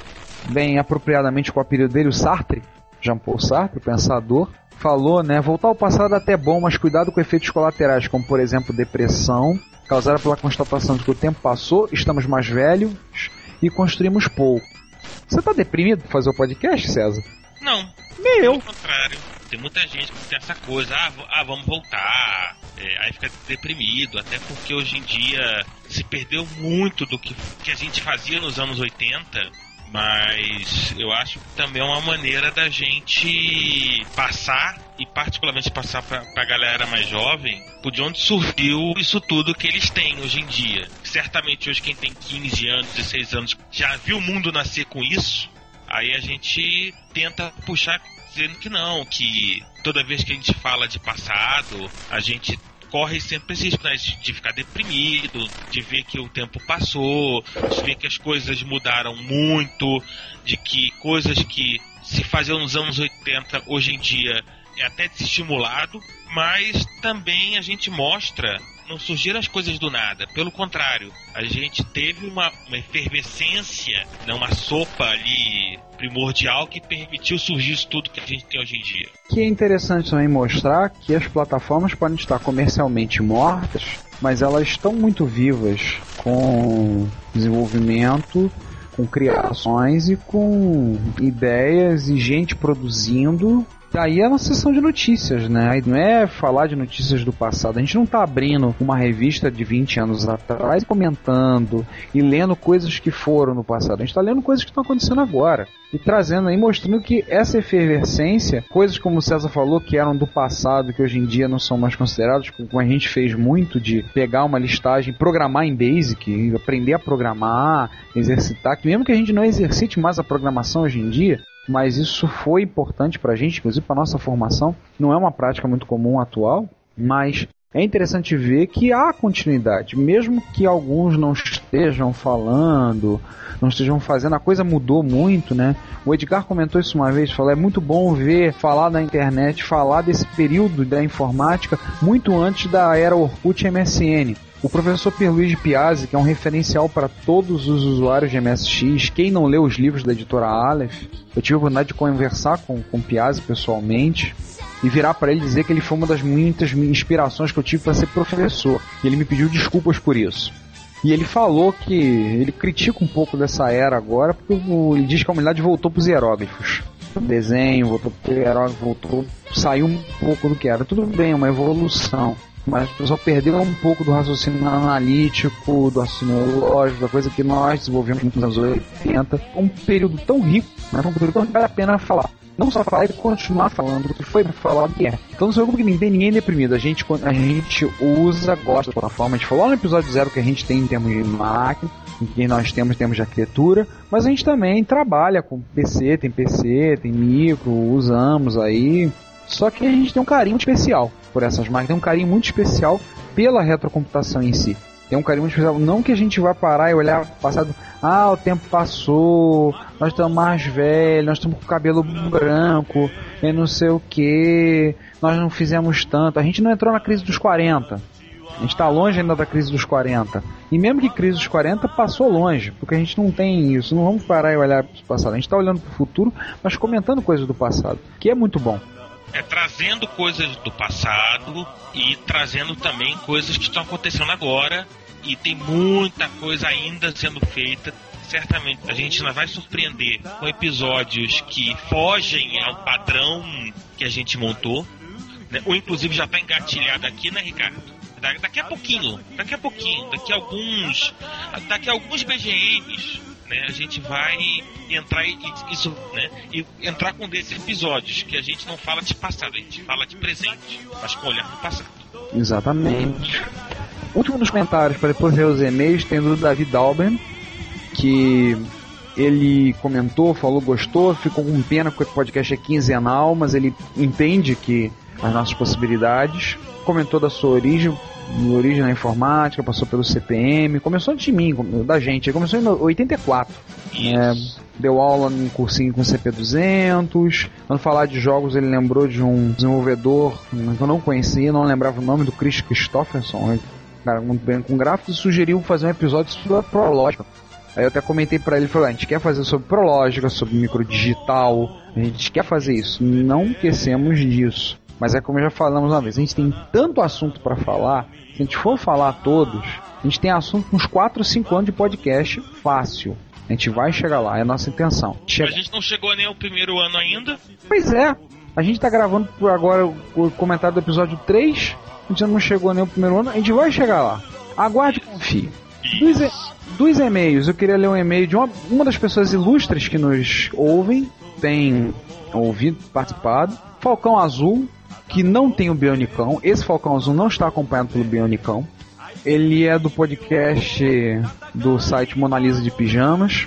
bem apropriadamente com o apelido dele, o Sartre, Jean-Paul Sartre, o pensador, falou, né? Voltar ao passado é até bom, mas cuidado com efeitos colaterais, como por exemplo depressão, causada pela constatação de que o tempo passou, estamos mais velhos e construímos pouco. Você tá deprimido por fazer o podcast, César? Não, Nem eu. Pelo contrário, tem muita gente que tem essa coisa, ah, ah, vamos voltar, é, aí fica deprimido, até porque hoje em dia se perdeu muito do que, que a gente fazia nos anos 80, mas eu acho que também é uma maneira da gente passar, e particularmente passar pra, pra galera mais jovem, por de onde surgiu isso tudo que eles têm hoje em dia. Certamente hoje quem tem 15 anos, 16 anos, já viu o mundo nascer com isso, Aí a gente tenta puxar dizendo que não, que toda vez que a gente fala de passado, a gente corre sempre esse risco né, de de ficar deprimido, de ver que o tempo passou, de ver que as coisas mudaram muito, de que coisas que se faziam nos anos 80 hoje em dia é até desestimulado, mas também a gente mostra não surgiram as coisas do nada. Pelo contrário, a gente teve uma, uma efervescência, né, uma sopa ali primordial que permitiu surgir isso tudo que a gente tem hoje em dia. que é interessante também mostrar que as plataformas podem estar comercialmente mortas, mas elas estão muito vivas com desenvolvimento, com criações e com ideias e gente produzindo. Daí é uma sessão de notícias, né? Aí Não é falar de notícias do passado. A gente não está abrindo uma revista de 20 anos atrás comentando e lendo coisas que foram no passado. A gente está lendo coisas que estão acontecendo agora e trazendo aí, mostrando que essa efervescência, coisas como o César falou, que eram do passado, que hoje em dia não são mais considerados, como a gente fez muito de pegar uma listagem, programar em Basic, aprender a programar, exercitar, que mesmo que a gente não exercite mais a programação hoje em dia, mas isso foi importante pra gente, inclusive para nossa formação, não é uma prática muito comum atual, mas é interessante ver que há continuidade, mesmo que alguns não estejam falando, não estejam fazendo, a coisa mudou muito, né? O Edgar comentou isso uma vez, falou, é muito bom ver, falar da internet, falar desse período da informática muito antes da era Orkut e MSN. O professor Pierluigi Piazzi, que é um referencial para todos os usuários de MSX, quem não leu os livros da editora Aleph, eu tive a oportunidade de conversar com, o Piazzi pessoalmente e virar para ele dizer que ele foi uma das muitas inspirações que eu tive para ser professor. E ele me pediu desculpas por isso. E ele falou que ele critica um pouco dessa era agora, porque ele diz que a humanidade voltou para os hieróglifos. Desenho, voltou para o hieróglifo, voltou, saiu um pouco do que era. Tudo bem, é uma evolução. Mas o pessoal perdeu um pouco do raciocínio analítico, do raciocínio lógico, da coisa que nós desenvolvemos nos anos 80. Um período tão rico, né? um período que vale a pena falar. Não só falar e continuar falando do que foi pra falar o que é. Então não se preocupe que tem ninguém deprimido. A gente, a gente usa, gosta da plataforma. A gente falou no episódio zero que a gente tem em termos de máquina, em que nós temos em termos de arquitetura, mas a gente também trabalha com PC, tem PC, tem micro, usamos aí. Só que a gente tem um carinho especial por essas máquinas, tem um carinho muito especial pela retrocomputação em si. Tem um carinho muito especial. Não que a gente vá parar e olhar passado, ah, o tempo passou, nós estamos mais velhos, nós estamos com o cabelo branco, e não sei o que, nós não fizemos tanto. A gente não entrou na crise dos 40. A gente está longe ainda da crise dos 40. E mesmo que crise dos 40 passou longe, porque a gente não tem isso. Não vamos parar e olhar para o passado. A gente está olhando para o futuro, mas comentando coisas do passado, que é muito bom. É trazendo coisas do passado e trazendo também coisas que estão acontecendo agora. E tem muita coisa ainda sendo feita. Certamente a gente ainda vai surpreender com episódios que fogem ao padrão que a gente montou. Né? Ou inclusive já está engatilhado aqui, né, Ricardo? Da- Daqui a pouquinho, daqui a pouquinho, daqui a alguns, daqui a alguns BGMs, né, a gente vai entrar e, isso, né, e entrar com desses episódios que a gente não fala de passado, a gente fala de presente, mas com olhar no passado. Exatamente. Último dos comentários, para depois ler os e-mails, tem do David Dalben, que ele comentou, falou, gostou, ficou com pena porque o podcast é quinzenal, mas ele entende que as nossas possibilidades. Comentou da sua origem, origem na informática, passou pelo CPM, começou antes de mim, da gente, começou em 84. É, deu aula num cursinho com CP200. Quando falar de jogos, ele lembrou de um desenvolvedor que eu não conhecia, não lembrava o nome do Chris Christopherson, cara, muito bem com gráficos, e sugeriu fazer um episódio sobre Prológica. Aí eu até comentei pra ele, "Ah, a gente quer fazer sobre Prológica, sobre microdigital, a gente quer fazer isso, não esquecemos disso. Mas é como já falamos uma vez, a gente tem tanto assunto pra falar, se a gente for falar todos, a gente tem assunto uns 4 ou 5 anos de podcast fácil. A gente vai chegar lá, é a nossa intenção. A Chega- gente não chegou nem ao primeiro ano ainda, Pois é, a gente tá gravando por agora o comentário do episódio 3, a gente não chegou nem o primeiro ano, a gente vai chegar lá. Aguarde e confie. Dos, e- dos e-mails, eu queria ler um e-mail de uma, uma das pessoas ilustres que nos ouvem, tem ouvido, participado. Falcão Azul, que não tem o Bionicão. Esse Falcão Azul não está acompanhado pelo Bionicão. Ele é do podcast do site Mona Lisa de Pijamas,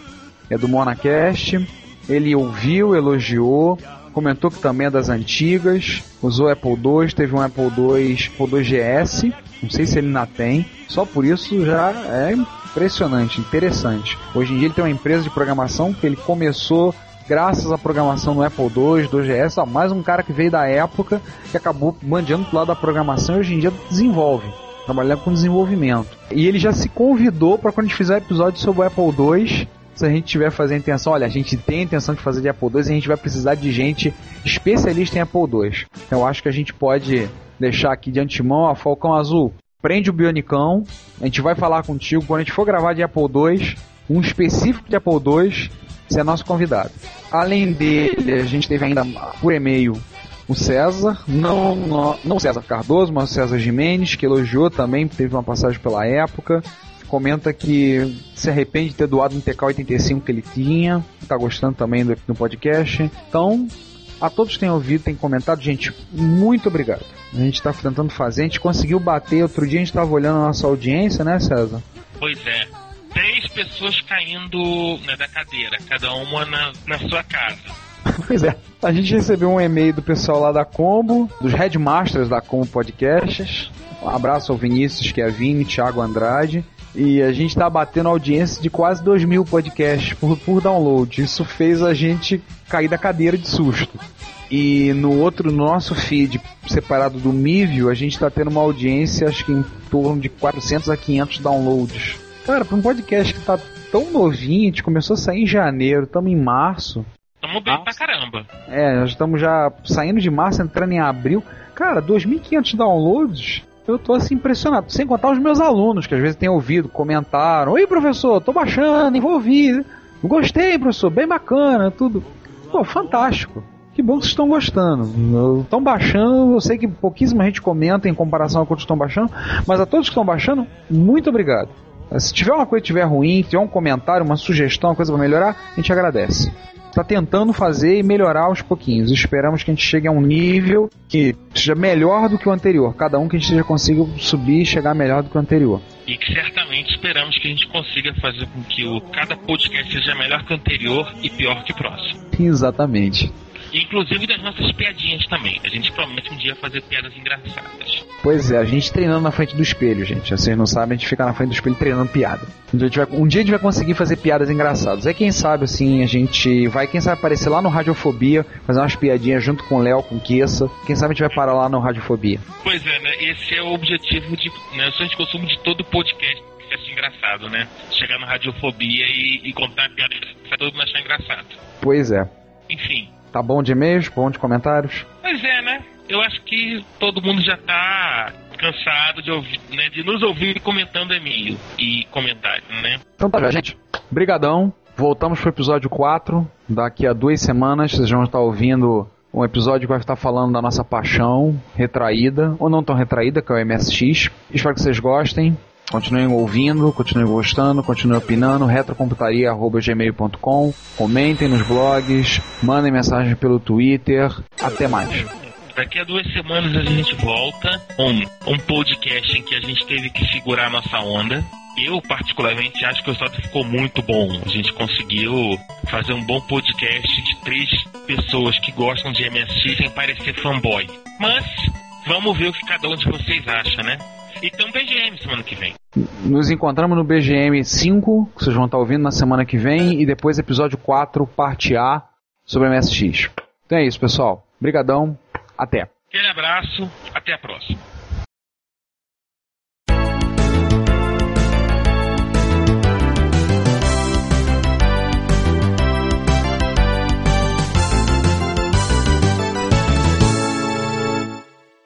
é do Monacast. Ele ouviu, elogiou, comentou que também é das antigas, usou Apple II, teve um Apple II, Apple II GS, não sei se ele ainda tem, só por isso já é impressionante, interessante. Hoje em dia ele tem uma empresa de programação que ele começou graças à programação no Apple II, do GS, ó, mais um cara que veio da época que acabou mandiando pro lado da programação e hoje em dia desenvolve, trabalhando com desenvolvimento. E ele já se convidou para quando a gente fizer episódio sobre o Apple II, se a gente tiver fazer a intenção, olha, a gente tem a intenção de fazer de Apple II e a gente vai precisar de gente especialista em Apple II. Então eu acho que a gente pode deixar aqui de antemão, ó, Falcão Azul, prende o Bionicão, a gente vai falar contigo quando a gente for gravar de Apple II, um específico de Apple II, você é nosso convidado. Além dele, a gente teve ainda por e-mail o César, não, não, não César Cardoso, mas César Jimenez, que elogiou também, teve uma passagem pela época. Comenta que se arrepende de ter doado um TK85 que ele tinha, tá gostando também do, do podcast. Então, a todos que têm ouvido, têm comentado, gente, muito obrigado. A gente está tentando fazer, a gente conseguiu bater. Outro dia a gente estava olhando a nossa audiência, né, César? Pois é. Pessoas caindo né, da cadeira, cada uma na, na sua casa. Pois é. A gente recebeu um e-mail do pessoal lá da Combo, dos headmasters da Combo Podcasts. Um abraço ao Vinícius, Kevin, Thiago Andrade. E a gente tá batendo audiência de quase 2 mil podcasts por, por download. Isso fez a gente cair da cadeira de susto. E no outro, no nosso feed separado do Mivio, a gente tá tendo uma audiência, acho que em torno de 400 a 500 downloads. Cara, pra um podcast que tá tão novinho, a gente começou a sair em janeiro, estamos em março. Tamo bem pra caramba. É, nós estamos já saindo de março, entrando em abril. Cara, 2.500 downloads. Eu tô assim impressionado. Sem contar os meus alunos, que às vezes têm ouvido, comentaram: Oi, professor, tô baixando, vou ouvir. Gostei, professor, bem bacana, tudo. Pô, fantástico. Que bom que vocês estão gostando. Estão baixando, eu sei que pouquíssima gente comenta em comparação a quantos estão baixando, mas a todos que estão baixando, muito obrigado. Se tiver uma coisa que tiver ruim, tiver um comentário, uma sugestão, uma coisa para melhorar, a gente agradece está tentando fazer e melhorar aos pouquinhos. Esperamos que a gente chegue a um nível que seja melhor do que o anterior. Cada um que a gente seja consiga subir e chegar melhor do que o anterior. E que certamente esperamos que a gente consiga fazer com que o, cada podcast seja melhor que o anterior e pior que o próximo. Exatamente. Inclusive das nossas piadinhas também. A gente promete um dia fazer piadas engraçadas. Pois é, a gente treinando na frente do espelho, gente. Vocês não sabem, a gente fica na frente do espelho treinando piada. Um dia, a gente vai, um dia a gente vai conseguir fazer piadas engraçadas. É quem sabe, assim, a gente vai, quem sabe, aparecer lá no Radiofobia, fazer umas piadinhas junto com o Léo, com o Kessa. Quem sabe a gente vai parar lá no Radiofobia. Pois é, né? Esse é o objetivo de, né, o de consumo de todo podcast que seja engraçado, né? Chegar na radiofobia e, e contar piada pra todo mundo achar engraçado. Pois é. Enfim. Tá bom de e-mails? Bom de comentários? Pois é, né? Eu acho que todo mundo já tá cansado de ouvir, né, de nos ouvir comentando e-mail e comentário, né? Então tá, gente. Brigadão. Voltamos pro episódio 4. Daqui a duas semanas vocês vão estar ouvindo um episódio que vai estar falando da nossa paixão retraída, ou não tão retraída, que é o MSX. Espero que vocês gostem. Continuem ouvindo, continuem gostando, continuem opinando, retrocomputaria.gmail.com Comentem nos blogs, mandem mensagem pelo Twitter. Até mais. Daqui a duas semanas a gente volta com um podcast em que a gente teve que segurar a nossa onda. Eu, particularmente, acho que o resultado ficou muito bom. A gente conseguiu fazer um bom podcast de três pessoas que gostam de MSX sem parecer fanboy. Mas, vamos ver o que cada um de vocês acha, né? E um BGM semana que vem. Nos encontramos no BGM 5, que vocês vão estar ouvindo na semana que vem, e depois episódio 4, parte A, sobre MSX. Então é isso, pessoal. Obrigadão. Até. Aquele abraço, até a próxima.